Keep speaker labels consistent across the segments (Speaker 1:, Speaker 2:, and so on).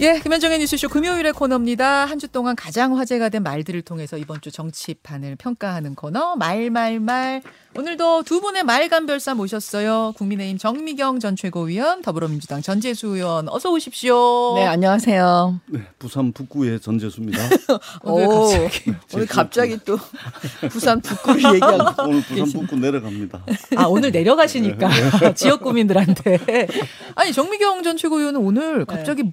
Speaker 1: 예, 김현정의 뉴스쇼 금요일의 코너입니다. 한 주 동안 가장 화제가 된 말들을 통해서 이번 주 정치판을 평가하는 코너 말말말. 오늘도 두 분의 말간별사 모셨어요. 국민의힘 정미경 전 최고위원, 더불어민주당 전재수 의원 어서 오십시오.
Speaker 2: 네, 안녕하세요.
Speaker 3: 네, 부산 북구의 전재수입니다.
Speaker 1: 오늘
Speaker 2: 오,
Speaker 1: 갑자기
Speaker 2: 오늘 갑자기 또 부산 북구를 얘기하고
Speaker 3: 오늘 부산 북구 내려갑니다.
Speaker 1: 아 오늘 내려가시니까 지역 구민들한테 아니 정미경 전 최고위원은 오늘 갑자기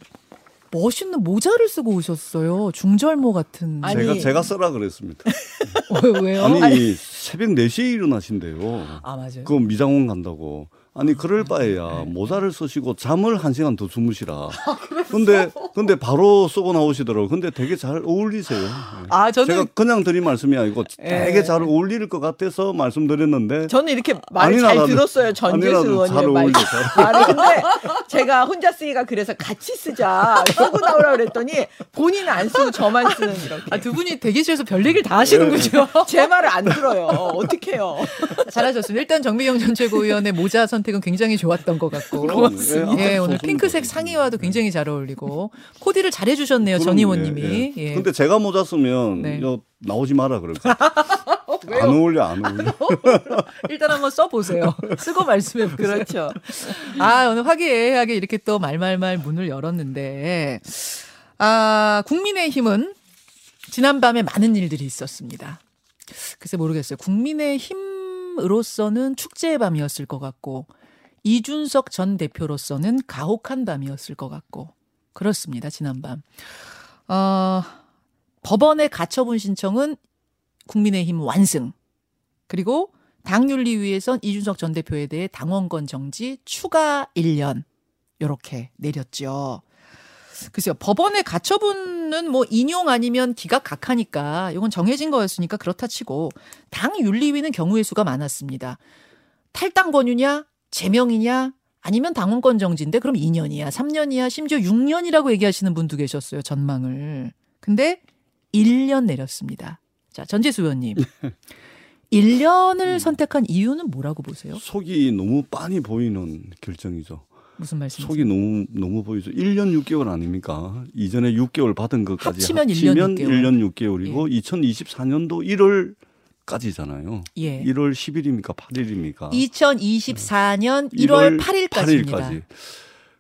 Speaker 1: 멋있는 모자를 쓰고 오셨어요. 중절모 같은.
Speaker 2: 아니,
Speaker 3: 제가 제가 써라 그랬습니다.
Speaker 1: 왜, 왜요?
Speaker 3: 아니, 새벽 4시에 일어나신대요.
Speaker 1: 아 맞아요.
Speaker 3: 그 미장원 간다고. 아니 그럴 바에야 모자를 쓰시고 잠을 한 시간 더 주무시라. 근데 근데 바로 쏘고 나오시더라고. 근데 되게 잘 어울리세요. 네.
Speaker 1: 아 저는
Speaker 3: 제가 그냥 드린 말씀이 아니고 되게
Speaker 1: 예.
Speaker 3: 잘 어울릴 것 같아서 말씀드렸는데
Speaker 2: 저는 이렇게 말을 잘
Speaker 3: 나도-
Speaker 2: 들었어요. 전재수 의원님 말. 말을 근데 제가 혼자 쓰기가 그래서 같이 쓰자 쓰고 나오라 그랬더니 본인은 안 쓰고 저만 쓰는 이렇게.
Speaker 1: 아, 두 분이 대기실에서 별 얘기를 다 하시는군요.
Speaker 2: 제 말을 안 들어요. 어떡해요.
Speaker 1: 잘하셨습니다. 일단 정미경 전 최고위원의 모자 선택 은 굉장히 좋았던 것 같고.
Speaker 3: 고맙습니다.
Speaker 1: 예,
Speaker 3: 예,
Speaker 1: 오늘. 핑크색 상의와도 굉장히 잘 어울리고 코디를 잘해 주셨네요, 전
Speaker 3: 그럼요,
Speaker 1: 의원님이.
Speaker 3: 예, 예.
Speaker 1: 예.
Speaker 3: 근데 제가 모자 쓰면
Speaker 1: 네.
Speaker 3: 요 나오지 마라 그러죠. 안 어울려 안 어울려.
Speaker 1: 일단 한번 써 보세요. 쓰고 말씀해 보세요.
Speaker 2: 그렇죠.
Speaker 1: 아, 오늘 화기애애하게 이렇게 또 말말말 문을 열었는데, 아, 국민의 힘은 지난밤에 많은 일들이 있었습니다. 글쎄 모르겠어요. 국민의 힘으로서는 축제의 밤이었을 것 같고, 이준석 전 대표로서는 가혹한 밤이었을 것 같고, 그렇습니다. 지난밤. 어, 법원의 가처분 신청은 국민의힘 완승. 그리고 당윤리위에선 이준석 전 대표에 대해 당원권 정지 추가 1년 요렇게 내렸죠. 글쎄요. 법원의 가처분은 뭐 인용 아니면 기각 각하니까 이건 정해진 거였으니까 그렇다 치고 당 윤리위는 경우의 수가 많았습니다. 탈당 권유냐 제명이냐 아니면 당원권 정지인데 그럼 2년이야 3년이야 심지어 6년이라고 얘기하시는 분도 계셨어요. 전망을. 근데 1년 내렸습니다. 자, 전재수 의원님. 1년을 선택한 이유는 뭐라고 보세요?
Speaker 3: 속이 너무 빤히 보이는 결정이죠.
Speaker 1: 무슨 말씀이세요?
Speaker 3: 속이 너무 너무 보이죠. 1년 6개월 아닙니까? 이전에 6개월 받은 것까지
Speaker 1: 합치면 1년 6개월.
Speaker 3: 1년 6개월 이고 2024년도 1월 까지잖아요.
Speaker 1: 예.
Speaker 3: 1월 10일입니까? 8일입니까?
Speaker 1: 2024년 1월 8일까지입니다.
Speaker 3: 8일까지.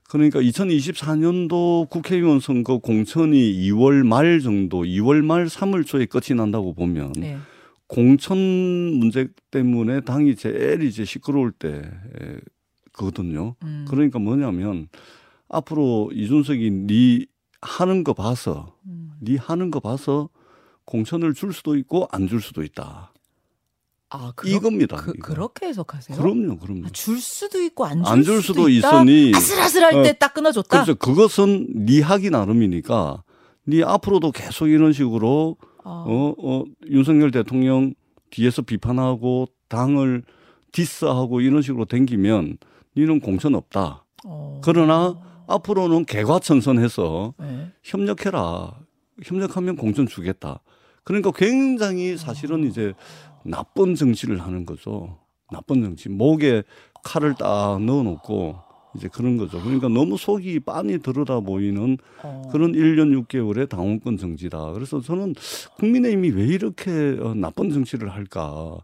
Speaker 3: 그러니까 2024년도 국회의원 선거 공천이 2월 말 정도, 2월 말 3월 초에 끝이 난다고 보면
Speaker 1: 네.
Speaker 3: 공천 문제 때문에 당이 제일 이제 시끄러울 때 에, 거든요.
Speaker 1: 음.
Speaker 3: 그러니까 뭐냐면 앞으로 이준석이 네 하는 거 봐서
Speaker 1: 음.
Speaker 3: 네 하는 거 봐서 공천을 줄 수도 있고 안 줄 수도 있다.
Speaker 1: 아, 그러,
Speaker 3: 이겁니다.
Speaker 1: 그,
Speaker 3: 이거.
Speaker 1: 그렇게 해석하세요?
Speaker 3: 그럼요, 그럼요.
Speaker 1: 아, 줄 수도 있고 안줄
Speaker 3: 안 줄
Speaker 1: 수도,
Speaker 3: 수도
Speaker 1: 있다?
Speaker 3: 있으니
Speaker 1: 아슬아슬할
Speaker 3: 어,
Speaker 1: 때딱 끊어줬다.
Speaker 3: 그렇죠. 그것은 네 하기 나름이니까 네 앞으로도 계속 이런 식으로
Speaker 1: 아,
Speaker 3: 어, 어, 윤석열 대통령 뒤에서 비판하고 당을 디스하고 이런 식으로 댕기면 니는 공천 없다.
Speaker 1: 어.
Speaker 3: 그러나 앞으로는 개과천선해서
Speaker 1: 네.
Speaker 3: 협력해라. 협력하면 공천 주겠다. 그러니까 굉장히 사실은 이제 나쁜 정치를 하는 거죠. 나쁜 정치. 목에 칼을 딱 넣어놓고 이제 그런 거죠. 그러니까 너무 속이 빤히 들여다 보이는
Speaker 1: 어.
Speaker 3: 그런 1년 6개월의 당원권 정지다. 그래서 저는 국민의힘이 왜 이렇게 어, 나쁜 정치를 할까?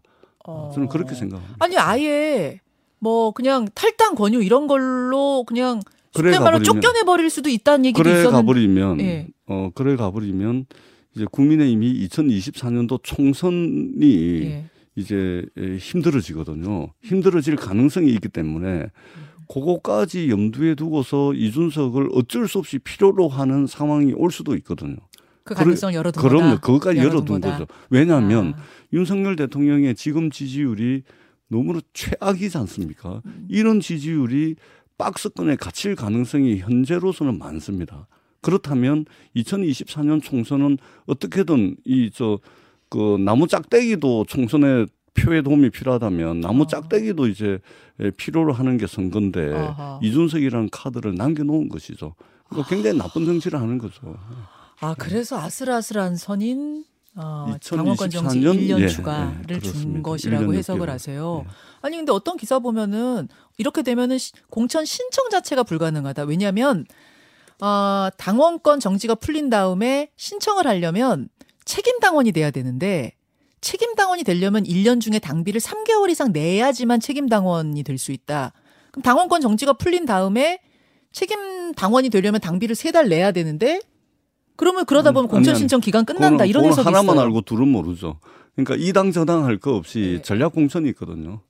Speaker 1: 어.
Speaker 3: 저는 그렇게 생각합니다.
Speaker 1: 아니 아예 뭐 그냥 탈당 권유 이런 걸로 그냥
Speaker 3: 그래
Speaker 1: 쉽게 말로
Speaker 3: 가버리면-
Speaker 1: 쫓겨내 버릴 수도 있다는 얘기도
Speaker 3: 그래
Speaker 1: 있었는데
Speaker 3: 가버리면
Speaker 1: 예.
Speaker 3: 어 그래 가버리면 이제 국민의힘이 2024년도 총선이
Speaker 1: 예.
Speaker 3: 이제 에, 힘들어지거든요. 힘들어질 가능성이 있기 때문에 그거까지 염두에 두고서 이준석을 어쩔 수 없이 필요로 하는 상황이 올 수도 있거든요.
Speaker 1: 그 가능성 열어둔 거다.
Speaker 3: 그럼요. 그거까지
Speaker 1: 열어둔
Speaker 3: 열어둔. 거죠. 왜냐하면
Speaker 1: 아.
Speaker 3: 윤석열 대통령의 지금 지지율이 너무나 최악이지 않습니까?
Speaker 1: 음.
Speaker 3: 이런 지지율이 박스권에 갇힐 가능성이 현재로서는 많습니다. 그렇다면 2024년 총선은 어떻게든 이 저 그 나무 짝대기도 총선에 표에 도움이 필요하다면 나무
Speaker 1: 어.
Speaker 3: 짝대기도 이제 에, 필요로 하는 게 선거인데
Speaker 1: 아하.
Speaker 3: 이준석이라는 카드를 남겨놓은 것이죠. 그러니까 굉장히 나쁜 정치를 하는 거죠.
Speaker 1: 아 그래서 아슬아슬한 선인 어,
Speaker 3: 2024
Speaker 1: 당원권 정지
Speaker 3: 년?
Speaker 1: 1년
Speaker 3: 예,
Speaker 1: 추가를
Speaker 3: 예,
Speaker 1: 준. 것이라고
Speaker 3: 1년
Speaker 1: 해석을
Speaker 3: 6개월.
Speaker 1: 하세요.
Speaker 3: 예.
Speaker 1: 아니 근데 어떤 기사 보면은 이렇게 되면은 시- 공천 신청 자체가 불가능하다. 왜냐하면 어, 당원권 정지가 풀린 다음에 신청을 하려면 책임 당원이 돼야 되는데 책임 당원이 되려면 1년 중에 당비를 3개월 이상 내야지만 책임 당원이 될 수 있다. 그럼 당원권 정지가 풀린 다음에 책임 당원이 되려면 당비를 3달 내야 되는데 그러면 그러다 보면
Speaker 3: 음,
Speaker 1: 공천. 신청 기간 끝난다 이런 해석이
Speaker 3: 하나만
Speaker 1: 있어요.
Speaker 3: 알고 둘은 모르죠. 그러니까 이당 저당 할 거 없이
Speaker 1: 네.
Speaker 3: 전략 공천이 있거든요.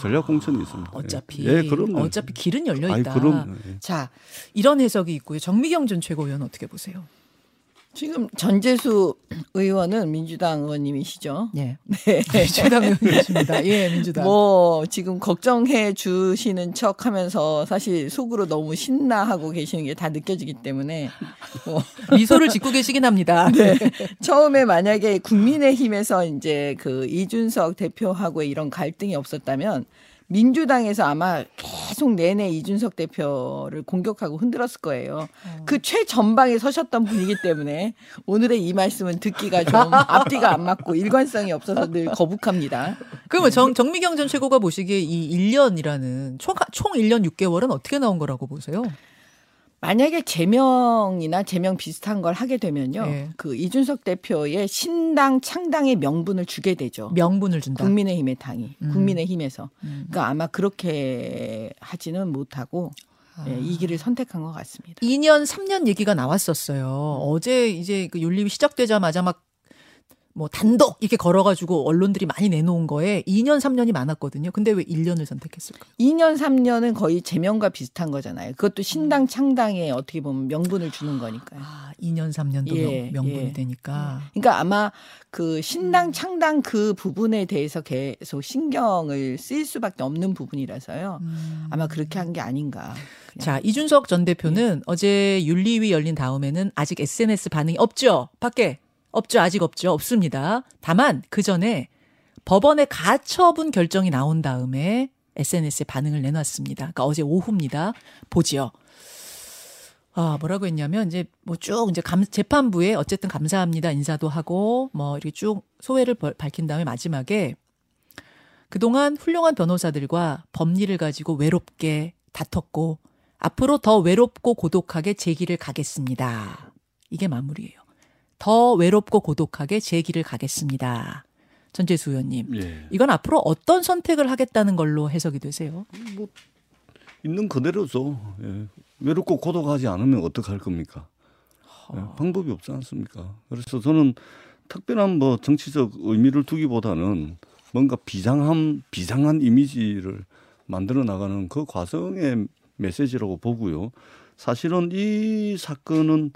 Speaker 3: 전략 공천이 있습니다.
Speaker 1: 어차피
Speaker 3: 예, 그럼요.
Speaker 1: 어차피 길은 열려
Speaker 3: 아이,
Speaker 1: 있다.
Speaker 3: 그럼요. 예.
Speaker 1: 자 이런 해석이 있고요. 정미경 전 최고위원 어떻게 보세요?
Speaker 2: 지금 전재수 의원은 민주당 의원님이시죠.
Speaker 1: 예, 민주당 의원이십니다. 예, 민주당.
Speaker 2: 뭐 지금 걱정해 주시는 척 하면서 사실 속으로 너무 신나하고 계시는 게 다 느껴지기 때문에 뭐
Speaker 1: 미소를 짓고 계시긴 합니다.
Speaker 2: 네. 처음에 만약에 국민의힘에서 이제 그 이준석 대표하고의 이런 갈등이 없었다면 민주당에서 아마 계속 내내 이준석 대표를 공격하고 흔들었을 거예요. 그 최전방에 서셨던 분이기 때문에 오늘의 이 말씀은 듣기가 좀 앞뒤가 안 맞고 일관성이 없어서 늘 거북합니다.
Speaker 1: 그러면 정, 정미경 전 최고가 보시기에 이 1년이라는 총, 총 1년 6개월은 어떻게 나온 거라고 보세요?
Speaker 2: 만약에 제명이나 제명 비슷한 걸 하게 되면요.
Speaker 1: 예.
Speaker 2: 그 이준석 대표의 신당 창당의 명분을 주게 되죠.
Speaker 1: 명분을 준다.
Speaker 2: 국민의힘의 당이
Speaker 1: 음.
Speaker 2: 국민의힘에서
Speaker 1: 음.
Speaker 2: 그러니까 아마 그렇게 하지는 못하고
Speaker 1: 아.
Speaker 2: 예, 이 길을 선택한 것 같습니다.
Speaker 1: 2년, 3년 얘기가 나왔었어요. 어제 이제 그 윤립이 시작되자마자 막 뭐 단독 이렇게 걸어가지고 언론들이 많이 내놓은 거에 2년, 3년이 많았거든요. 근데 왜 1년을 선택했을까?
Speaker 2: 2년 3년은 거의 제명과 비슷한 거잖아요.
Speaker 1: 음.
Speaker 2: 그것도 신당 창당에 어떻게 보면 명분을 주는 거니까요.
Speaker 1: 아, 2년, 3년도
Speaker 2: 예,
Speaker 1: 명, 분이
Speaker 2: 예.
Speaker 1: 되니까.
Speaker 2: 그러니까 아마 그
Speaker 1: 음.
Speaker 2: 신당 창당 그 부분에 대해서 계속 신경을 쓰일 수밖에 없는 부분이라서요.
Speaker 1: 음.
Speaker 2: 아마 그렇게 한 게 아닌가. 그냥.
Speaker 1: 자, 이준석 전 대표는 어제 윤리위 열린 다음에는 아직 SNS 반응이 없죠. 밖에 없죠. 아직 없죠. 없습니다. 다만 그 전에 법원의 가처분 결정이 나온 다음에 SNS에 반응을 내놨습니다. 그러니까 어제 오후입니다. 보지요. 아, 뭐라고 했냐면 이제 뭐 쭉 이제 감, 재판부에 어쨌든 감사합니다 인사도 하고 뭐 이렇게 쭉 소회를 벌- 밝힌 다음에 마지막에 그동안 훌륭한 변호사들과 법리를 가지고 외롭게 다퉜고 앞으로 더 외롭고 고독하게 제 길을 가겠습니다. 이게 마무리예요. 더 외롭고 고독하게 제 길을 가겠습니다. 전재수 의원님.
Speaker 3: 예.
Speaker 1: 이건 앞으로 어떤 선택을 하겠다는 걸로 해석이 되세요?
Speaker 3: 뭐 있는 그대로죠. 예. 외롭고 고독하지 않으면 어떡할 겁니까? 예, 방법이 없지 않습니까? 그래서 저는 특별한 뭐 정치적 의미를 두기보다는 뭔가 비장한 비장한 이미지를 만들어 나가는 그 과정의 메시지라고 보고요. 사실은 이 사건은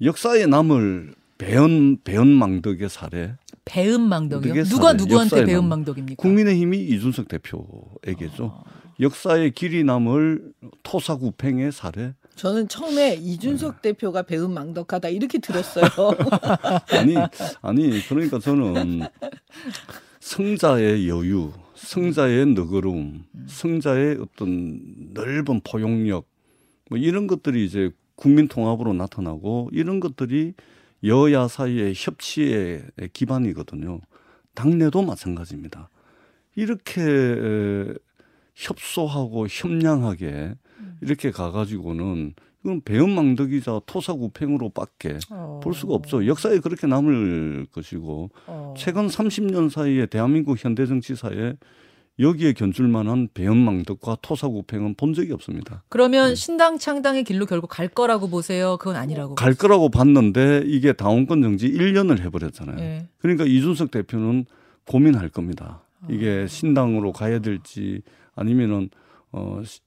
Speaker 3: 역사에 남을 배은 배은망덕의 사례.
Speaker 1: 배은망덕이요? 누가 누구한테 배은망덕입니까?
Speaker 3: 국민의힘이 이준석 대표에게죠. 역사의 길이 남을 토사구팽의 사례.
Speaker 2: 저는 처음에 이준석 대표가 배운 망덕하다 이렇게 들었어요.
Speaker 3: 아니 아니 그러니까 저는 성자의 여유, 성자의 너그러움, 성자의 어떤 넓은 포용력 뭐 이런 것들이 이제 국민 통합으로 나타나고 이런 것들이 여야 사이의 협치의 기반이거든요. 당내도 마찬가지입니다. 이렇게 에, 협소하고 협량하게 이렇게 가가지고는 이건 배은망덕이자 토사구팽으로밖에 볼 수가 없죠. 역사에 그렇게 남을 것이고
Speaker 1: 어.
Speaker 3: 최근 30년 사이에 대한민국 현대 정치사에 여기에 견줄만한 배은망덕과 토사구팽은 본 적이 없습니다.
Speaker 1: 그러면 신당 창당의 길로 결국 갈 거라고 보세요? 그건 아니라고.
Speaker 3: 갈 거라고 봤는데 이게 당원권 정지 1년을 해버렸잖아요.
Speaker 1: 예.
Speaker 3: 그러니까 이준석 대표는 고민할 겁니다. 이게 신당으로 가야 될지 아니면은 어 시-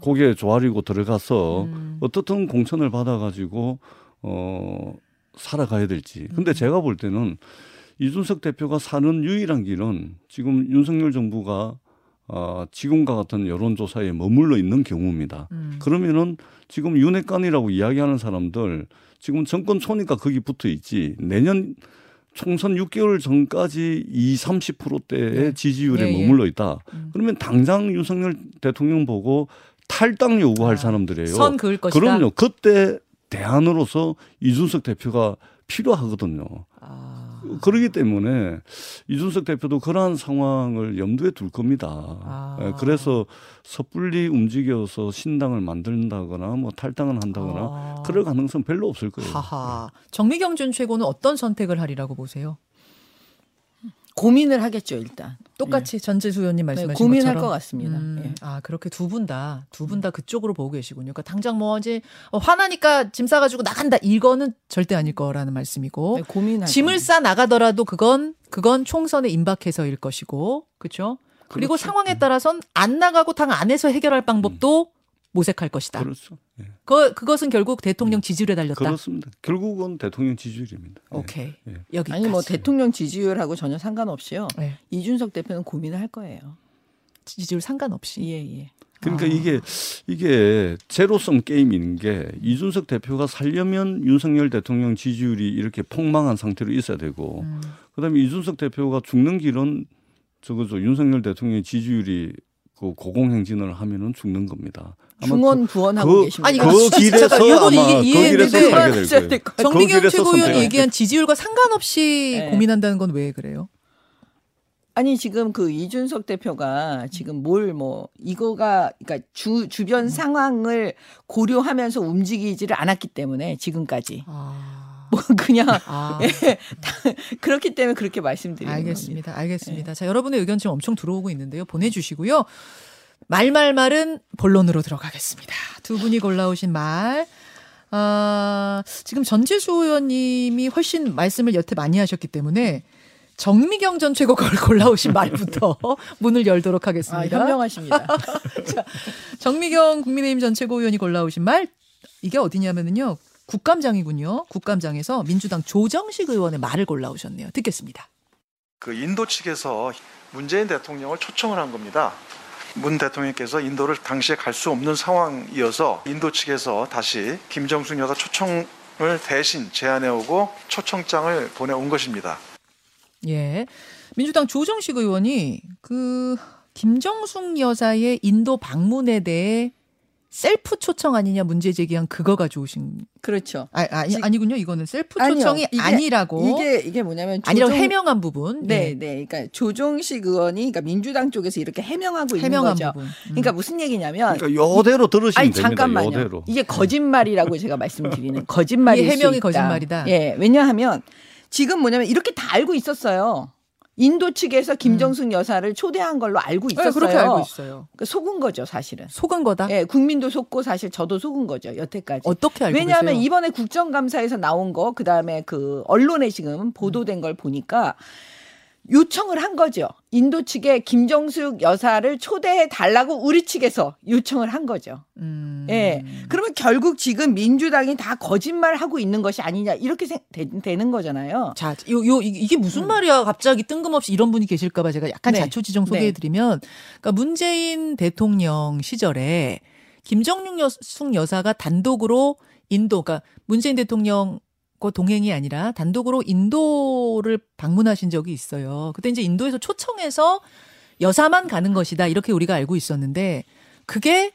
Speaker 3: 고개 조아리고 들어가서
Speaker 1: 음.
Speaker 3: 어떻든 공천을 받아가지고 어 살아가야 될지. 근데 제가 볼 때는 이준석 대표가 사는 유일한 길은 지금 윤석열 정부가 어, 지금과 같은 여론조사에 머물러 있는 경우입니다.
Speaker 1: 음.
Speaker 3: 그러면은 지금 윤핵관이라고 이야기하는 사람들 지금 정권 초니까 거기 붙어 있지 내년 총선 6개월 전까지 2, 30%대의
Speaker 1: 네.
Speaker 3: 지지율에
Speaker 1: 예, 예.
Speaker 3: 머물러 있다.
Speaker 1: 음.
Speaker 3: 그러면 당장 윤석열 대통령 보고 탈당 요구할
Speaker 1: 아,
Speaker 3: 사람들이에요.
Speaker 1: 선 그을 것이다.
Speaker 3: 그럼요. 그때 대안으로서 이준석 대표가 필요하거든요.
Speaker 1: 아.
Speaker 3: 그- 그러기 때문에 이준석 대표도 그러한 상황을 염두에 둘 겁니다.
Speaker 1: 아.
Speaker 3: 예, 그래서 섣불리 움직여서 신당을 만든다거나 뭐 탈당을 한다거나
Speaker 1: 아.
Speaker 3: 그럴 가능성 별로 없을 거예요.
Speaker 1: 하하. 정미경 전 최고는 어떤 선택을 하리라고 보세요?
Speaker 2: 고민을 하겠죠 일단.
Speaker 1: 똑같이 전재수 의원님
Speaker 2: 네,
Speaker 1: 말씀하신
Speaker 2: 고민할
Speaker 1: 것처럼
Speaker 2: 것 같습니다.
Speaker 1: 음,
Speaker 2: 예.
Speaker 1: 아 그렇게 두 분 다 두 분 다 그쪽으로 보고 계시군요. 그러니까 당장 뭐 이제 어, 화나니까 짐 싸가지고 나간다 이거는 절대 아닐 거라는 말씀이고
Speaker 2: 네, 고민할
Speaker 1: 짐을. 싸 나가더라도 그건 그건 총선에 임박해서일 것이고 그렇죠. 그리고
Speaker 3: 그렇죠.
Speaker 1: 상황에 따라선 안 나가고 당 안에서 해결할 방법도 모색할 것이다.
Speaker 3: 그렇죠. 예.
Speaker 1: 그 그것은 결국 대통령 지지율에 달렸다.
Speaker 3: 그렇습니다. 결국은 대통령 지지율입니다. 예.
Speaker 1: 오케이
Speaker 3: 예.
Speaker 1: 여기까지.
Speaker 2: 아니 뭐 대통령 지지율하고 전혀 상관없이요.
Speaker 1: 네,
Speaker 2: 이준석 대표는 고민을 할 거예요.
Speaker 1: 지지율 상관없이.
Speaker 2: 예 예.
Speaker 3: 그러니까
Speaker 1: 아.
Speaker 3: 이게 이게 제로섬 게임인 게 이준석 대표가 살려면 윤석열 대통령 지지율이 이렇게 폭망한 상태로 있어야 되고
Speaker 1: 음.
Speaker 3: 그다음에 이준석 대표가 죽는 길은 저거죠 윤석열 대통령의 지지율이 그 고공행진을 하면은 죽는 겁니다. 아마
Speaker 2: 중원 부원하고
Speaker 3: 그-
Speaker 2: 계십니다.
Speaker 1: 아니,
Speaker 3: 그,
Speaker 1: 이거
Speaker 3: 그
Speaker 1: 진짜
Speaker 3: 길에서 아마
Speaker 1: 이게
Speaker 3: 그
Speaker 1: 이해했는데
Speaker 3: 길에서 살게.
Speaker 1: 정미경
Speaker 3: 그
Speaker 1: 최고위원이
Speaker 3: 선택을
Speaker 1: 얘기한 지지율과 상관없이
Speaker 2: 네.
Speaker 1: 고민한다는 건 왜 그래요?
Speaker 2: 아니 지금 그 이준석 대표가 지금 뭘 뭐 이거가 그러니까 주
Speaker 1: 음.
Speaker 2: 주변 상황을 고려하면서 움직이지를 않았기 때문에 지금까지
Speaker 1: 아,
Speaker 2: 뭐 그냥
Speaker 1: 아
Speaker 2: 그렇기 때문에 그렇게 말씀드리는 겁니다.
Speaker 1: 알겠습니다. 알겠습니다. 자, 여러분의 의견 지금 엄청 들어오고 있는데요. 보내주시고요. 말말말은 본론으로 들어가겠습니다. 두 분이 골라오신 말. 아, 지금 전재수 의원님이 훨씬 말씀을 여태 많이 하셨기 때문에 정미경 전 최고가 골라오신 말부터 문을 열도록
Speaker 2: 아,
Speaker 1: 하겠습니다.
Speaker 2: 현명하십니다.
Speaker 1: 정미경 국민의힘 전 최고위원이 골라오신 말 이게 어디냐면은요 국감장이군요. 국감장에서 민주당 조정식 의원의 말을 골라오셨네요. 듣겠습니다.
Speaker 4: 그 인도 측에서 문재인 대통령을 초청을 한 겁니다. 문 대통령께서 인도를 당시에 갈 수 없는 상황이어서 인도 측에서 다시 김정숙 여사 초청을 대신 제안해 오고 초청장을 보내온 것입니다.
Speaker 1: 예. 민주당 조정식 의원이 그 김정숙 여사의 인도 방문에 대해 셀프 초청 아니냐 문제 제기한 그거 가져오신
Speaker 2: 그렇죠.
Speaker 1: 아, 아니
Speaker 2: 지-
Speaker 1: 아니군요. 이거는 셀프
Speaker 2: 아니요.
Speaker 1: 초청이
Speaker 2: 이게-
Speaker 1: 아니라고
Speaker 2: 이게 이게 뭐냐면
Speaker 1: 아니라고
Speaker 2: 조정-
Speaker 1: 해명한 부분.
Speaker 2: 네,
Speaker 1: 예.
Speaker 2: 네. 그러니까 조정식 의원이 그러니까 민주당 쪽에서 이렇게 해명하고 있는
Speaker 1: 해명한
Speaker 2: 거죠.
Speaker 1: 부분. 음.
Speaker 2: 그러니까 무슨 얘기냐면
Speaker 3: 그러니까 요대로 들으시면
Speaker 2: 아니
Speaker 3: 됩니다.
Speaker 2: 잠깐만요.
Speaker 3: 요대로.
Speaker 2: 이게 거짓말이라고 제가 말씀드리는 거짓말일
Speaker 1: 이 해명이
Speaker 2: 있다.
Speaker 1: 거짓말이다.
Speaker 2: 예, 왜냐하면 지금 뭐냐면 이렇게 다 알고 있었어요. 인도 측에서 김정숙 여사를 초대한 걸로 알고 있었어요.
Speaker 1: 네, 그렇게 알고 있어요.
Speaker 2: 그 속은 거죠, 사실은.
Speaker 1: 속은 거다.
Speaker 2: 예, 국민도 속고 사실 저도 속은 거죠, 여태까지.
Speaker 1: 어떻게 알고
Speaker 2: 왜냐하면
Speaker 1: 계세요?
Speaker 2: 이번에 국정감사에서 나온 거, 그 다음에 그 언론에 지금 보도된 걸 보니까 요청을 한 거죠. 인도 측에 김정숙 여사를 초대해 달라고 우리 측에서 요청을 한 거죠.
Speaker 1: 음.
Speaker 2: 예. 그러면 결국 지금 민주당이 다 거짓말 하고 있는 것이 아니냐 이렇게 생- 되, 는 거잖아요.
Speaker 1: 자, 요, 요, 이- 이게 무슨 말이야? 갑자기 뜬금없이 이런 분이 계실까봐 제가 약간
Speaker 2: 네.
Speaker 1: 자초지종 소개해드리면, 그러니까 문재인 대통령 시절에 김정숙 여숙 여사가 단독으로 인도, 그러니까 문재인 대통령 과 동행이 아니라 단독으로 인도를 방문하신 적이 있어요. 그때 이제 인도에서 초청해서 여사만 가는 것이다. 이렇게 우리가 알고 있었는데, 그게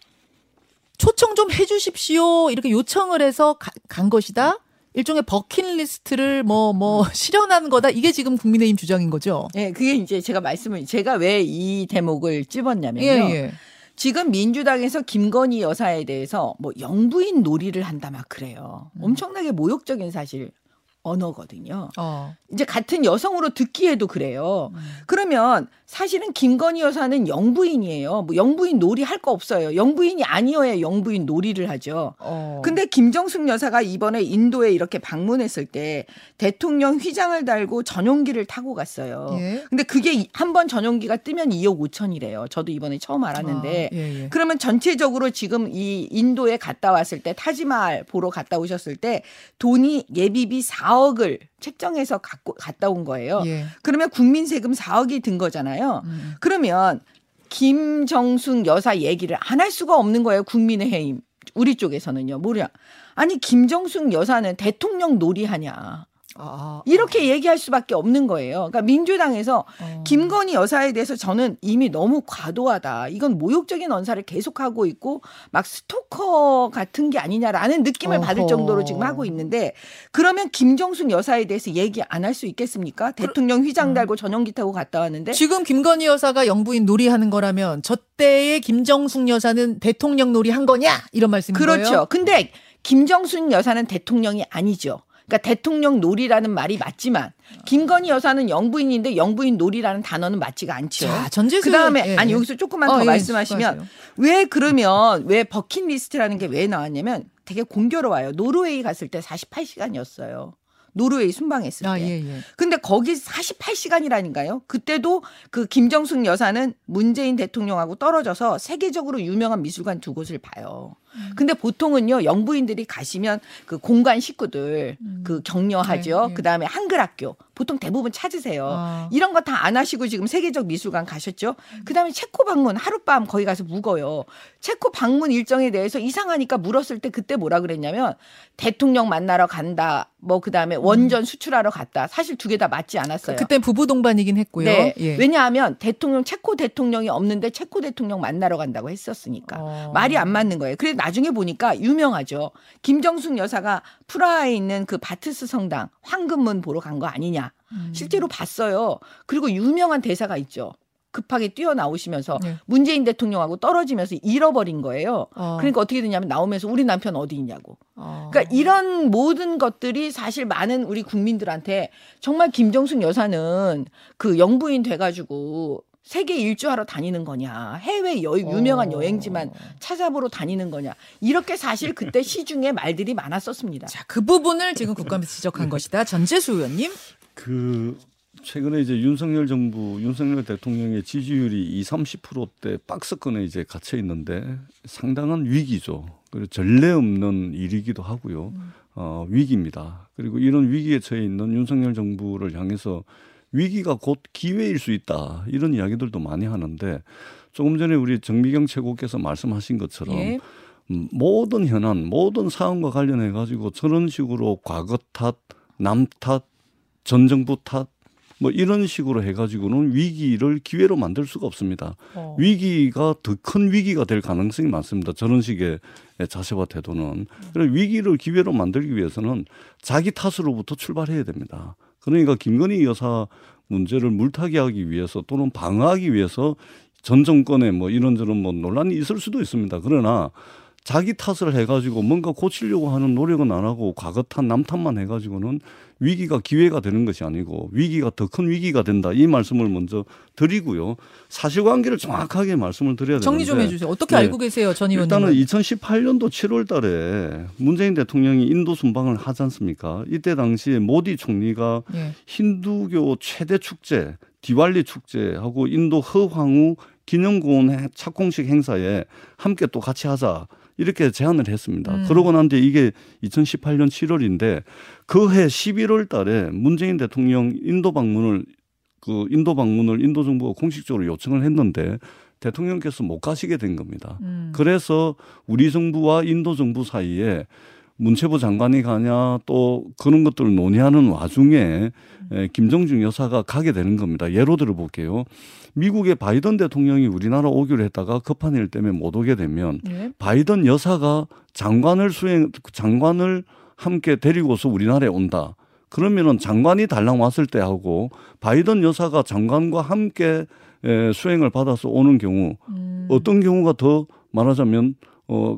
Speaker 1: 초청 좀 해주십시오. 이렇게 요청을 해서 가- 간 것이다. 일종의 버킷리스트를 뭐, 뭐, 실현한 거다. 이게 지금 국민의힘 주장인 거죠.
Speaker 2: 예, 그게 이제 제가 말씀을 제가 왜 이 대목을 찝었냐면요.
Speaker 1: 예, 예.
Speaker 2: 지금 민주당에서 김건희 여사에 대해서 뭐 영부인 놀이를 한다 막 그래요.
Speaker 1: 음.
Speaker 2: 엄청나게 모욕적인 사실 언어거든요.
Speaker 1: 어.
Speaker 2: 이제 같은 여성으로 듣기에도 그래요.
Speaker 1: 음.
Speaker 2: 그러면 사실은 김건희 여사는 영부인이에요. 뭐 영부인 놀이 할 거 없어요. 영부인이 아니어야 영부인 놀이를 하죠.
Speaker 1: 어.
Speaker 2: 근데 김정숙 여사가 이번에 인도에 이렇게 방문했을 때 대통령 휘장을 달고 전용기를 타고 갔어요.
Speaker 1: 예.
Speaker 2: 근데 그게 한 번 전용기가 뜨면 2억 5천이래요. 저도 이번에 처음 알았는데.
Speaker 1: 아, 예, 예.
Speaker 2: 그러면 전체적으로 지금 이 인도에 갔다 왔을 때 타지말 보러 갔다 오셨을 때 돈이 예비비 4억을 책정해서 갖고 갔다 온 거예요.
Speaker 1: 예.
Speaker 2: 그러면 국민 세금 4억이 든 거잖아요.
Speaker 1: 음.
Speaker 2: 그러면 김정숙 여사 얘기를 안 할 수가 없는 거예요. 국민의힘 우리 쪽에서는요. 뭐냐? 아니 김정숙 여사는 대통령 놀이하냐?
Speaker 1: 아,
Speaker 2: 이렇게 얘기할 수밖에 없는 거예요. 그러니까 민주당에서
Speaker 1: 어.
Speaker 2: 김건희 여사에 대해서 저는 이미 너무 과도하다. 이건 모욕적인 언사를 계속하고 있고 막 스토커 같은 게 아니냐라는 느낌을 받을
Speaker 1: 어허.
Speaker 2: 정도로 지금 하고 있는데 그러면 김정숙 여사에 대해서 얘기 안 할 수 있겠습니까? 대통령
Speaker 1: 음.
Speaker 2: 휘장 달고 전용기 타고 갔다 왔는데
Speaker 1: 지금 김건희 여사가 영부인 놀이하는 거라면 저 때의 김정숙 여사는 대통령 놀이한 거냐 이런 말씀인
Speaker 2: 그렇죠.
Speaker 1: 거예요.
Speaker 2: 근데 김정숙 여사는 대통령이 아니죠. 그러니까 대통령 놀이라는 말이 맞지만 김건희 여사는 영부인인데 영부인 놀이라는 단어는 맞지가 않죠.
Speaker 1: 자, 전재수
Speaker 2: 그 다음에
Speaker 1: 예,
Speaker 2: 아니
Speaker 1: 예.
Speaker 2: 여기서 조금만
Speaker 1: 어,
Speaker 2: 더
Speaker 1: 예,
Speaker 2: 말씀하시면
Speaker 1: 말씀하세요.
Speaker 2: 왜 그러면 왜 버킷리스트라는 게 왜 나왔냐면 되게 공교로워요. 노르웨이 갔을 때 48시간이었어요. 노르웨이 순방했을 때.
Speaker 1: 아, 예, 예.
Speaker 2: 근데 거기 48시간이라니까요. 그때도 그 김정숙 여사는 문재인 대통령하고 떨어져서 세계적으로 유명한 미술관 두 곳을 봐요. 근데 보통은요 영부인들이 가시면 그 공관 식구들 그 격려하죠.
Speaker 1: 네, 네.
Speaker 2: 그다음에 한글 학교 보통 대부분 찾으세요.
Speaker 1: 아.
Speaker 2: 이런 거 다 안 하시고 지금 세계적 미술관 가셨죠. 그다음에 체코 방문 하룻밤 거기 가서 묵어요. 체코 방문 일정에 대해서 이상하니까 물었을 때 그때 뭐라 그랬냐면 대통령 만나러 간다. 뭐 그다음에 원전 수출하러 갔다. 사실 두 개 다 맞지 않았어요.
Speaker 1: 그때 부부 동반이긴 했고요.
Speaker 2: 네.
Speaker 1: 예.
Speaker 2: 왜냐하면 대통령 체코 대통령이 없는데 체코 대통령 만나러 간다고 했었으니까
Speaker 1: 어.
Speaker 2: 말이 안 맞는 거예요. 그래서 나중에 보니까 유명하죠. 김정숙 여사가 프라하에 있는 그 바트스 성당 황금문 보러 간 거 아니냐.
Speaker 1: 음.
Speaker 2: 실제로 봤어요. 그리고 유명한 대사가 있죠. 급하게 뛰어나오시면서
Speaker 1: 네.
Speaker 2: 문재인 대통령하고 떨어지면서 잃어버린 거예요.
Speaker 1: 어.
Speaker 2: 그러니까 어떻게 되냐면 나오면서 우리 남편 어디 있냐고.
Speaker 1: 어.
Speaker 2: 그러니까 이런 모든 것들이 사실 많은 우리 국민들한테 정말 김정숙 여사는 그 영부인 돼가지고 세계 일주하러 다니는 거냐 해외 여, 유명한
Speaker 1: 어.
Speaker 2: 여행지만 찾아보러 다니는 거냐 이렇게 사실 그때 시중에 말들이 많았었습니다.
Speaker 1: 자, 그 부분을 지금 국감에서 지적한 것이다. 전재수 의원님.
Speaker 3: 그 최근에 이제 윤석열 정부 윤석열 대통령의 지지율이 2, 30%대 박스권에 이제 갇혀 있는데 상당한 위기죠. 그리고 전례 없는 일이기도 하고요. 어, 위기입니다. 그리고 이런 위기에 처해 있는 윤석열 정부를 향해서 위기가 곧 기회일 수 있다. 이런 이야기들도 많이 하는데 조금 전에 우리 정미경 최고께서 말씀하신 것처럼
Speaker 1: 예.
Speaker 3: 음, 모든 현안, 모든 사안과 관련해 가지고 저런 식으로 과거 탓, 남 탓, 전 정부 탓, 뭐 이런 식으로 해가지고는 위기를 기회로 만들 수가 없습니다.
Speaker 1: 어.
Speaker 3: 위기가 더 큰 위기가 될 가능성이 많습니다. 저런 식의 자세와 태도는. 그래서 위기를 기회로 만들기 위해서는 자기 탓으로부터 출발해야 됩니다. 그러니까 김건희 여사 문제를 물타기하기 위해서 또는 방어하기 위해서 전 정권에 뭐 이런저런 뭐 논란이 있을 수도 있습니다. 그러나 자기 탓을 해가지고 뭔가 고치려고 하는 노력은 안 하고 과거 탓, 남 탓만 해가지고는 위기가 기회가 되는 것이 아니고 위기가 더 큰 위기가 된다. 이 말씀을 먼저 드리고요. 사실관계를 정확하게 말씀을 드려야 되는데
Speaker 1: 정리 좀 해주세요. 어떻게
Speaker 3: 네.
Speaker 1: 알고 계세요, 전 의원님?
Speaker 3: 일단은 2018년도 7월 달에 문재인 대통령이 인도 순방을 하지 않습니까? 이때 당시에 모디 총리가
Speaker 1: 예.
Speaker 3: 힌두교 최대 축제 디왈리 축제하고 인도 허황후 기념공원 착공식 행사에 함께 또 같이 하자 이렇게 제안을 했습니다.
Speaker 1: 음.
Speaker 3: 그러고 난 뒤에 이게 2018년 7월인데 그 해 11월 달에 문재인 대통령 인도 방문을 그 인도 방문을 인도 정부가 공식적으로 요청을 했는데 대통령께서 못 가시게 된 겁니다.
Speaker 1: 음.
Speaker 3: 그래서 우리 정부와 인도 정부 사이에 문체부 장관이 가냐 또 그런 것들을 논의하는 와중에 에, 김정중 여사가 가게 되는 겁니다. 예로 들어 볼게요. 미국의 바이든 대통령이 우리나라 오기로 했다가 급한 일 때문에 못 오게 되면
Speaker 1: 예.
Speaker 3: 바이든 여사가 장관을 수행 장관을 함께 데리고서 우리나라에 온다. 그러면은 장관이 달랑 왔을 때 하고 바이든 여사가 장관과 함께 에, 수행을 받아서 오는 경우
Speaker 1: 음.
Speaker 3: 어떤 경우가 더 말하자면 어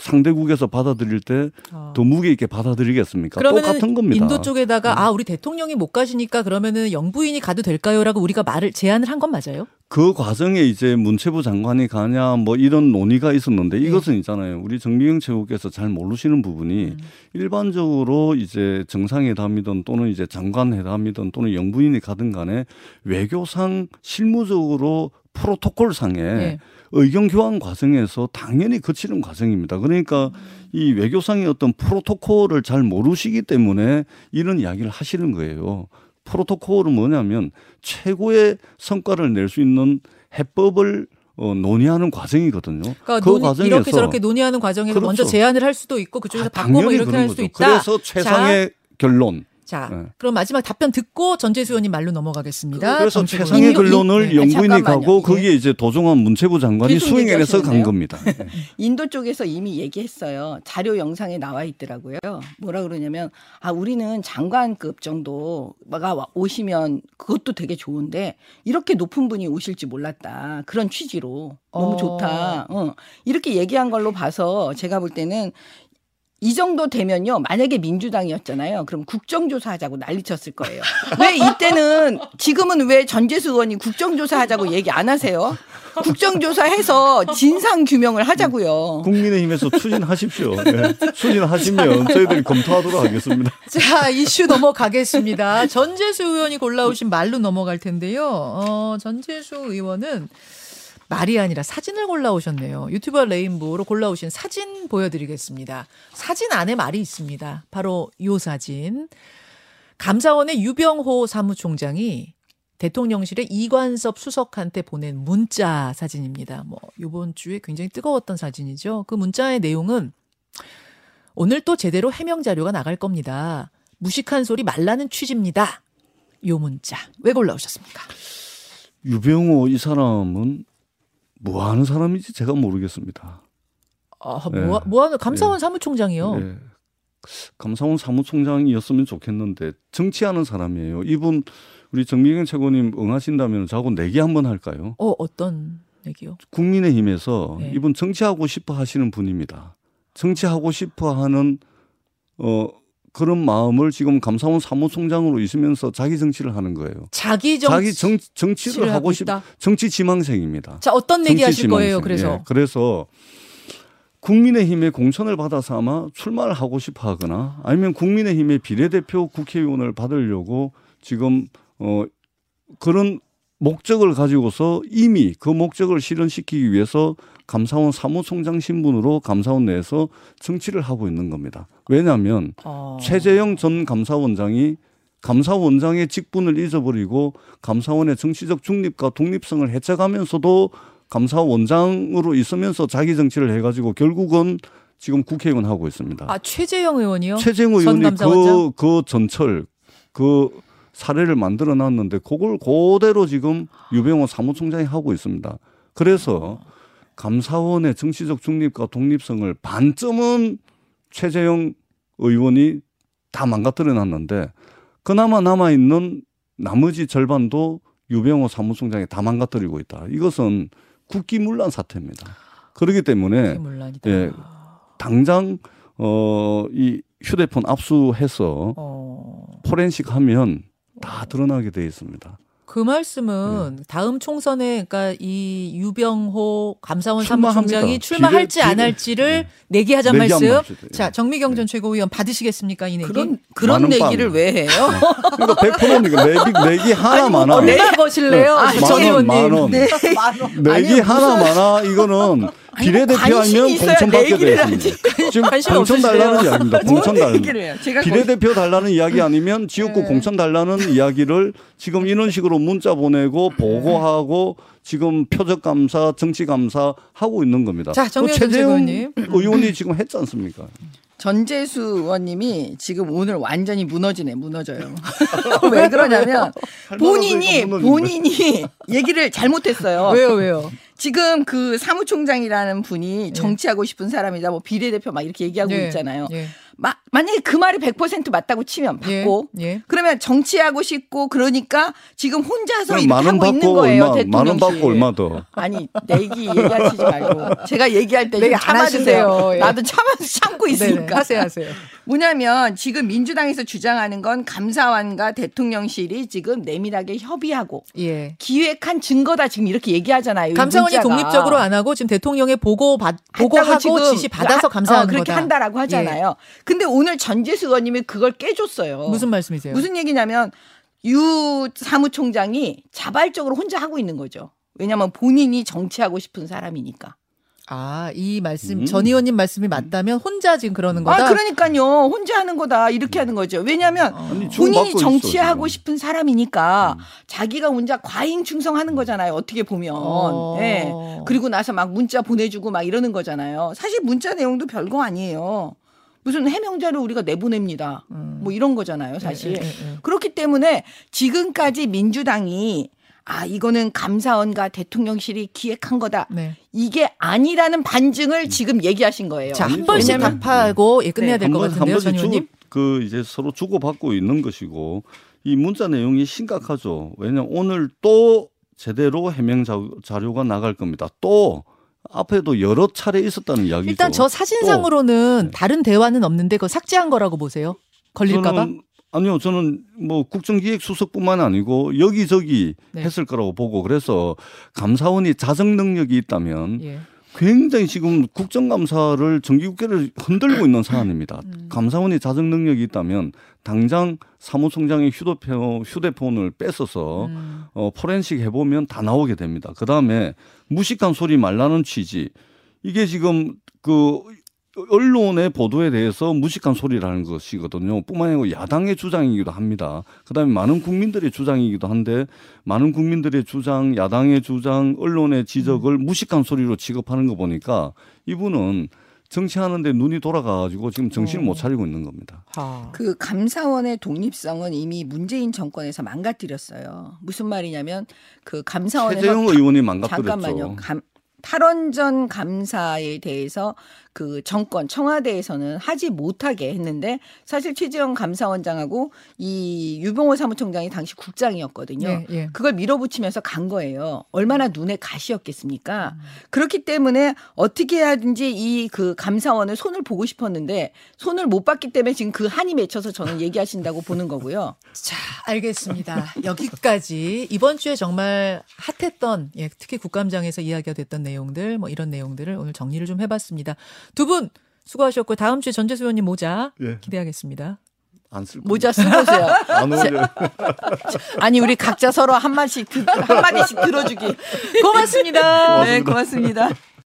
Speaker 3: 상대국에서 받아들일 때더
Speaker 1: 어.
Speaker 3: 무게 있게 받아들이겠습니까? 똑같은 겁니다.
Speaker 1: 인도 쪽에다가 아 우리 대통령이 못 가시니까 그러면은 영부인이 가도 될까요?라고 우리가 말을 제안을 한 건 맞아요?
Speaker 3: 그 과정에 이제 문체부 장관이 가냐 뭐 이런 논의가 있었는데
Speaker 1: 네.
Speaker 3: 이것은 있잖아요. 우리 정미경 최고께서 잘 모르시는 부분이
Speaker 1: 음.
Speaker 3: 일반적으로 이제 정상회담이든 또는 이제 장관회담이든 또는 영부인이 가든 간에 외교상 실무적으로 프로토콜상에
Speaker 1: 네.
Speaker 3: 의견 교환 과정에서 당연히 거치는 과정입니다. 그러니까 이 외교상의 어떤 프로토콜을 잘 모르시기 때문에 이런 이야기를 하시는 거예요. 프로토콜은 뭐냐면 최고의 성과를 낼 수 있는 해법을 어, 논의하는 과정이거든요.
Speaker 1: 그러니까
Speaker 3: 그
Speaker 1: 논의-
Speaker 3: 과정에서
Speaker 1: 이렇게 저렇게 논의하는 과정에서
Speaker 3: 그렇죠.
Speaker 1: 먼저 제안을 할 수도 있고 그쪽에서
Speaker 3: 아,
Speaker 1: 바꿔 뭐 이렇게 할수
Speaker 3: 거죠.
Speaker 1: 있다.
Speaker 3: 그래서 최상의 결론
Speaker 1: 자,
Speaker 3: 네.
Speaker 1: 그럼 마지막 답변 듣고 전재수 의원님 말로 넘어가겠습니다.
Speaker 3: 그래서
Speaker 1: 정치부
Speaker 3: 최상의
Speaker 1: 의원.
Speaker 2: 인도-
Speaker 3: 근론을
Speaker 2: 네,
Speaker 3: 영부인이
Speaker 2: 잠깐만요.
Speaker 3: 가고
Speaker 2: 예.
Speaker 3: 거기에 이제 도종환 문체부 장관이
Speaker 2: 계속
Speaker 3: 수행해내서 간. 겁니다. 네.
Speaker 2: 인도 쪽에서 이미 얘기했어요. 자료 영상에 나와 있더라고요. 뭐라 그러냐면 아 우리는 장관급 정도가 와- 오시면 그것도 되게 좋은데 이렇게 높은 분이 오실지 몰랐다. 그런 취지로 너무
Speaker 1: 어.
Speaker 2: 좋다. 어. 이렇게 얘기한 걸로 봐서 제가 볼 때는 이 정도 되면요. 만약에 민주당이었잖아요. 그럼 국정조사 하자고 난리쳤을 거예요. 왜 이때는 지금은 왜 전재수 의원이 국정조사 하자고 얘기 안 하세요? 국정조사 해서 진상 규명을 하자고요.
Speaker 3: 국민의힘에서 추진하십시오. 네. 추진하시면 저희들이 검토하도록 하겠습니다.
Speaker 1: 자, 이슈 넘어가겠습니다. 전재수 의원이 골라오신 말로 넘어갈 텐데요. 어, 전재수 의원은 말이 아니라 사진을 골라오셨네요. 유튜버 레인보우로 골라오신 사진 보여드리겠습니다. 사진 안에 말이 있습니다. 바로 요 사진. 감사원의 유병호 사무총장이 대통령실의 이관섭 수석한테 보낸 문자 사진입니다. 뭐 이번 주에 굉장히 뜨거웠던 사진이죠. 그 문자의 내용은 오늘 또 제대로 해명 자료가 나갈 겁니다. 무식한 소리 말라는 취지입니다. 요 문자 왜 골라오셨습니까?
Speaker 3: 유병호 이 사람은 뭐 하는 사람인지 제가 모르겠습니다.
Speaker 1: 아,
Speaker 3: 네.
Speaker 1: 뭐, 뭐 하는 감사원 사무총장이요.
Speaker 3: 예. 감사원 사무총장이었으면 좋겠는데 정치하는 사람이에요. 이분 우리 정미경 최고님 응하신다면 저하고 내기 한번 할까요?
Speaker 1: 어, 어떤 얘기요?
Speaker 3: 국민의힘에서
Speaker 1: 네.
Speaker 3: 이분 정치하고 싶어 하시는 분입니다. 정치하고 싶어 하는 어 그런 마음을 지금 감사원 사무총장으로 있으면서 자기 정치를 하는 거예요.
Speaker 1: 자기 정치
Speaker 3: 자기 정, 정치를 하고 싶
Speaker 1: 있다.
Speaker 3: 정치 지망생입니다.
Speaker 1: 자, 어떤 얘기 하실 거예요?
Speaker 3: 지망생.
Speaker 1: 그래서
Speaker 3: 예, 그래서 국민의힘의 공천을 받아서 아마 출마를 하고 싶어 하거나 아니면 국민의힘의 비례대표 국회의원을 받으려고 지금 어 그런 목적을 가지고서 이미 그 목적을 실현시키기 위해서 감사원 사무총장 신분으로 감사원 내에서 정치를 하고 있는 겁니다. 왜냐하면
Speaker 1: 어.
Speaker 3: 최재형 전 감사원장이 감사원장의 직분을 잊어버리고 감사원의 정치적 중립과 독립성을 해쳐가면서도 감사원장으로 있으면서 자기 정치를 해가지고 결국은 지금 국회의원 하고 있습니다.
Speaker 1: 아, 최재형 의원이요?
Speaker 3: 최재형
Speaker 1: 전
Speaker 3: 의원이
Speaker 1: 감사원장?
Speaker 3: 그, 그 전철 그 사례를 만들어 놨는데 그걸 그대로 지금 유병호 사무총장이 하고 있습니다. 그래서 감사원의 정치적 중립과 독립성을 반점은 최재형 의원이 다 망가뜨려 놨는데 그나마 남아 있는 나머지 절반도 유병호 사무총장이 다 망가뜨리고 있다. 이것은 국기문란 사태입니다. 그렇기 때문에
Speaker 1: 문란이다.
Speaker 3: 예. 당장 어 이 휴대폰 압수해서
Speaker 1: 어.
Speaker 3: 포렌식 하면 다 드러나게 돼 있습니다.
Speaker 1: 그 말씀은
Speaker 3: 네.
Speaker 1: 다음 총선에 그러니까 이 유병호 감사원. 사무총장이 출마할지
Speaker 3: 비례-
Speaker 1: 안 할지를
Speaker 3: 네.
Speaker 1: 내기하자
Speaker 3: 내기
Speaker 1: 말씀.
Speaker 3: 합시다. 예.
Speaker 1: 자, 정미경 전 최고위원 받으시겠습니까 이 내기?
Speaker 2: 그런 그런 얘기를
Speaker 3: 빵.
Speaker 2: 왜 해요?
Speaker 3: 그러니까 100%니까 내기 내기 하나
Speaker 1: 뭐
Speaker 3: 많아.
Speaker 1: 내기 거실래요?
Speaker 2: 아,
Speaker 3: 전만 원,
Speaker 1: 의원님.
Speaker 3: 만 원.
Speaker 2: 네.
Speaker 3: 내기
Speaker 2: 아니,
Speaker 3: 하나 많아. 이거는 비례대표하면
Speaker 2: 관심이 있어야
Speaker 3: 공천 받게 돼
Speaker 2: 내기를
Speaker 3: 있습니다. 지금 공천. 달라는 이야기입니다. 공천
Speaker 2: 뭔
Speaker 3: 달라는. 비례대표 달라는 이야기 아니면 지역구
Speaker 2: 네.
Speaker 3: 공천 달라는 이야기를 지금 이런 식으로 문자 보내고 보고하고 지금 표적 감사, 정치 감사 하고 있는 겁니다.
Speaker 1: 자,
Speaker 3: 최재형
Speaker 1: 전
Speaker 3: 의원이 지금 했지 않습니까?
Speaker 2: 전재수 의원님이 지금 오늘 완전히 무너지네, 무너져요. 왜 그러냐면 본인이 본인이 얘기를 잘못했어요.
Speaker 1: 왜요, 왜요?
Speaker 2: 지금 그 사무총장이라는 분이 정치하고 싶은 사람이다, 뭐 비례대표 막 이렇게 얘기하고
Speaker 1: 예,
Speaker 2: 있잖아요.
Speaker 1: 예,
Speaker 2: 마, 만약에 그 말이 100% 맞다고 치면
Speaker 1: 예,
Speaker 2: 받고
Speaker 1: 예.
Speaker 2: 그러면 정치하고 싶고 그러니까 지금 혼자서 이렇게
Speaker 3: 만원
Speaker 2: 하고 있는
Speaker 3: 받고
Speaker 2: 거예요,
Speaker 3: 얼마,
Speaker 2: 대통령실.
Speaker 3: 만원 받고 얼마 더.
Speaker 2: 아니 내기 얘기하시지 말고 제가 얘기할 때
Speaker 1: 하시네요.
Speaker 2: 참아주세요.
Speaker 1: 예.
Speaker 2: 나도 참아서 참고
Speaker 1: 네네,
Speaker 2: 있으니까.
Speaker 1: 하세요, 하세요.
Speaker 2: 뭐냐면 지금 민주당에서 주장하는 건 감사원과 대통령실이 지금 내밀하게 협의하고
Speaker 1: 예.
Speaker 2: 기획한 증거다 지금 이렇게 얘기하잖아요. 이
Speaker 1: 감사원이
Speaker 2: 문자가.
Speaker 1: 독립적으로 안 하고 지금 대통령의 보고 받 보고하고 지시 받아서
Speaker 2: 아,
Speaker 1: 감사하는
Speaker 2: 어, 그렇게
Speaker 1: 거다.
Speaker 2: 한다라고 하잖아요. 근데 오늘 전재수 의원님이 그걸 깨줬어요.
Speaker 1: 무슨 말씀이세요?
Speaker 2: 무슨 얘기냐면 유 사무총장이 자발적으로 혼자 하고 있는 거죠. 왜냐하면 본인이 정치하고 싶은 사람이니까.
Speaker 1: 아, 이 말씀
Speaker 3: 음.
Speaker 1: 전 의원님 말씀이 맞다면 혼자 지금 그러는 거다.
Speaker 2: 아, 그러니까요. 혼자 하는 거다. 이렇게 하는 거죠. 왜냐하면
Speaker 3: 아니,
Speaker 2: 본인이 정치하고
Speaker 3: 있어,
Speaker 2: 싶은 사람이니까
Speaker 3: 음.
Speaker 2: 자기가 혼자 과잉 충성하는 거잖아요. 어떻게 보면.
Speaker 1: 어.
Speaker 2: 예. 그리고 나서 막 문자 보내주고 막 이러는 거잖아요. 사실 문자 내용도 별거 아니에요. 무슨 해명자를 우리가 내보냅니다.
Speaker 1: 음.
Speaker 2: 뭐 이런 거잖아요, 사실.
Speaker 1: 예, 예, 예.
Speaker 2: 그렇기 때문에 지금까지 민주당이 아 이거는 감사원과 대통령실이 기획한 거다.
Speaker 1: 네.
Speaker 2: 이게 아니라는 반증을 지금 얘기하신 거예요.
Speaker 1: 자, 한. 번씩
Speaker 2: 왜냐면-
Speaker 1: 답하고 예, 끝내야
Speaker 2: 네.
Speaker 3: 될것한 번-
Speaker 1: 같은데요, 한전
Speaker 3: 번씩
Speaker 1: 의원님.
Speaker 3: 그 이제 서로 주고받고 있는 것이고 이 문자 내용이 심각하죠. 왜냐 면 오늘 또 제대로 해명 자- 자료가 나갈 겁니다. 또 앞에도 여러 차례 있었다는 이야기죠.
Speaker 1: 일단 저 사진상으로는 다른 대화는 없는데 그거 삭제한 거라고 보세요. 걸릴까봐?
Speaker 3: 아니요, 저는 뭐 국정기획수석뿐만 아니고 여기저기
Speaker 1: 네.
Speaker 3: 했을 거라고 보고 그래서 감사원이 자정 능력이 있다면
Speaker 1: 예.
Speaker 3: 굉장히 지금 국정감사를 정기국회를 흔들고 있는 사안입니다.
Speaker 1: 음.
Speaker 3: 감사원이 자정 능력이 있다면 당장 사무총장의 휴대폰, 휴대폰을 뺏어서
Speaker 1: 음.
Speaker 3: 어, 포렌식 해보면 다 나오게 됩니다. 그 다음에 무식한 소리 말라는 취지. 이게 지금 그 언론의 보도에 대해서 무식한 소리라는 것이거든요. 뿐만 아니고 야당의 주장이기도 합니다. 그 다음에 많은 국민들의 주장이기도 한데 많은 국민들의 주장, 야당의 주장, 언론의 지적을 무식한 소리로 취급하는 거 보니까 이분은 정치하는데 눈이 돌아가가지고 지금 정신을
Speaker 1: 어.
Speaker 3: 못 차리고 있는 겁니다.
Speaker 1: 하.
Speaker 2: 그 감사원의 독립성은 이미 문재인 정권에서 망가뜨렸어요. 무슨 말이냐면 그 감사원에서
Speaker 3: 최재형 의원이 망가뜨렸죠.
Speaker 2: 잠깐만요. 감, 탈원전 감사에 대해서 그 정권 청와대에서는 하지 못하게 했는데 사실 최재형 감사원장하고 이 유병호 사무총장이 당시 국장이었거든요.
Speaker 1: 예, 예.
Speaker 2: 그걸 밀어붙이면서 간 거예요. 얼마나 눈에 가시였겠습니까?
Speaker 1: 음.
Speaker 2: 그렇기 때문에 어떻게 해야든지 이 그 감사원을 손을 보고 싶었는데 손을 못 봤기 때문에 지금 그 한이 맺혀서 저는 얘기하신다고 보는 거고요.
Speaker 1: 자, 알겠습니다. 여기까지 이번 주에 정말 핫했던 예, 특히 국감장에서 이야기가 됐던 내용들 뭐 이런 내용들을 오늘 정리를 좀 해봤습니다. 두 분 수고하셨고 다음 주에 전재수 의원님 모자
Speaker 3: 예.
Speaker 1: 기대하겠습니다.
Speaker 3: 안쓸
Speaker 2: 모자 쓰보세요.
Speaker 3: 안 어울려.
Speaker 2: 아니 우리 각자 서로 한 마디씩 듣- 한 마디씩 들어주기.
Speaker 1: 고맙습니다.
Speaker 2: 네, 고맙습니다.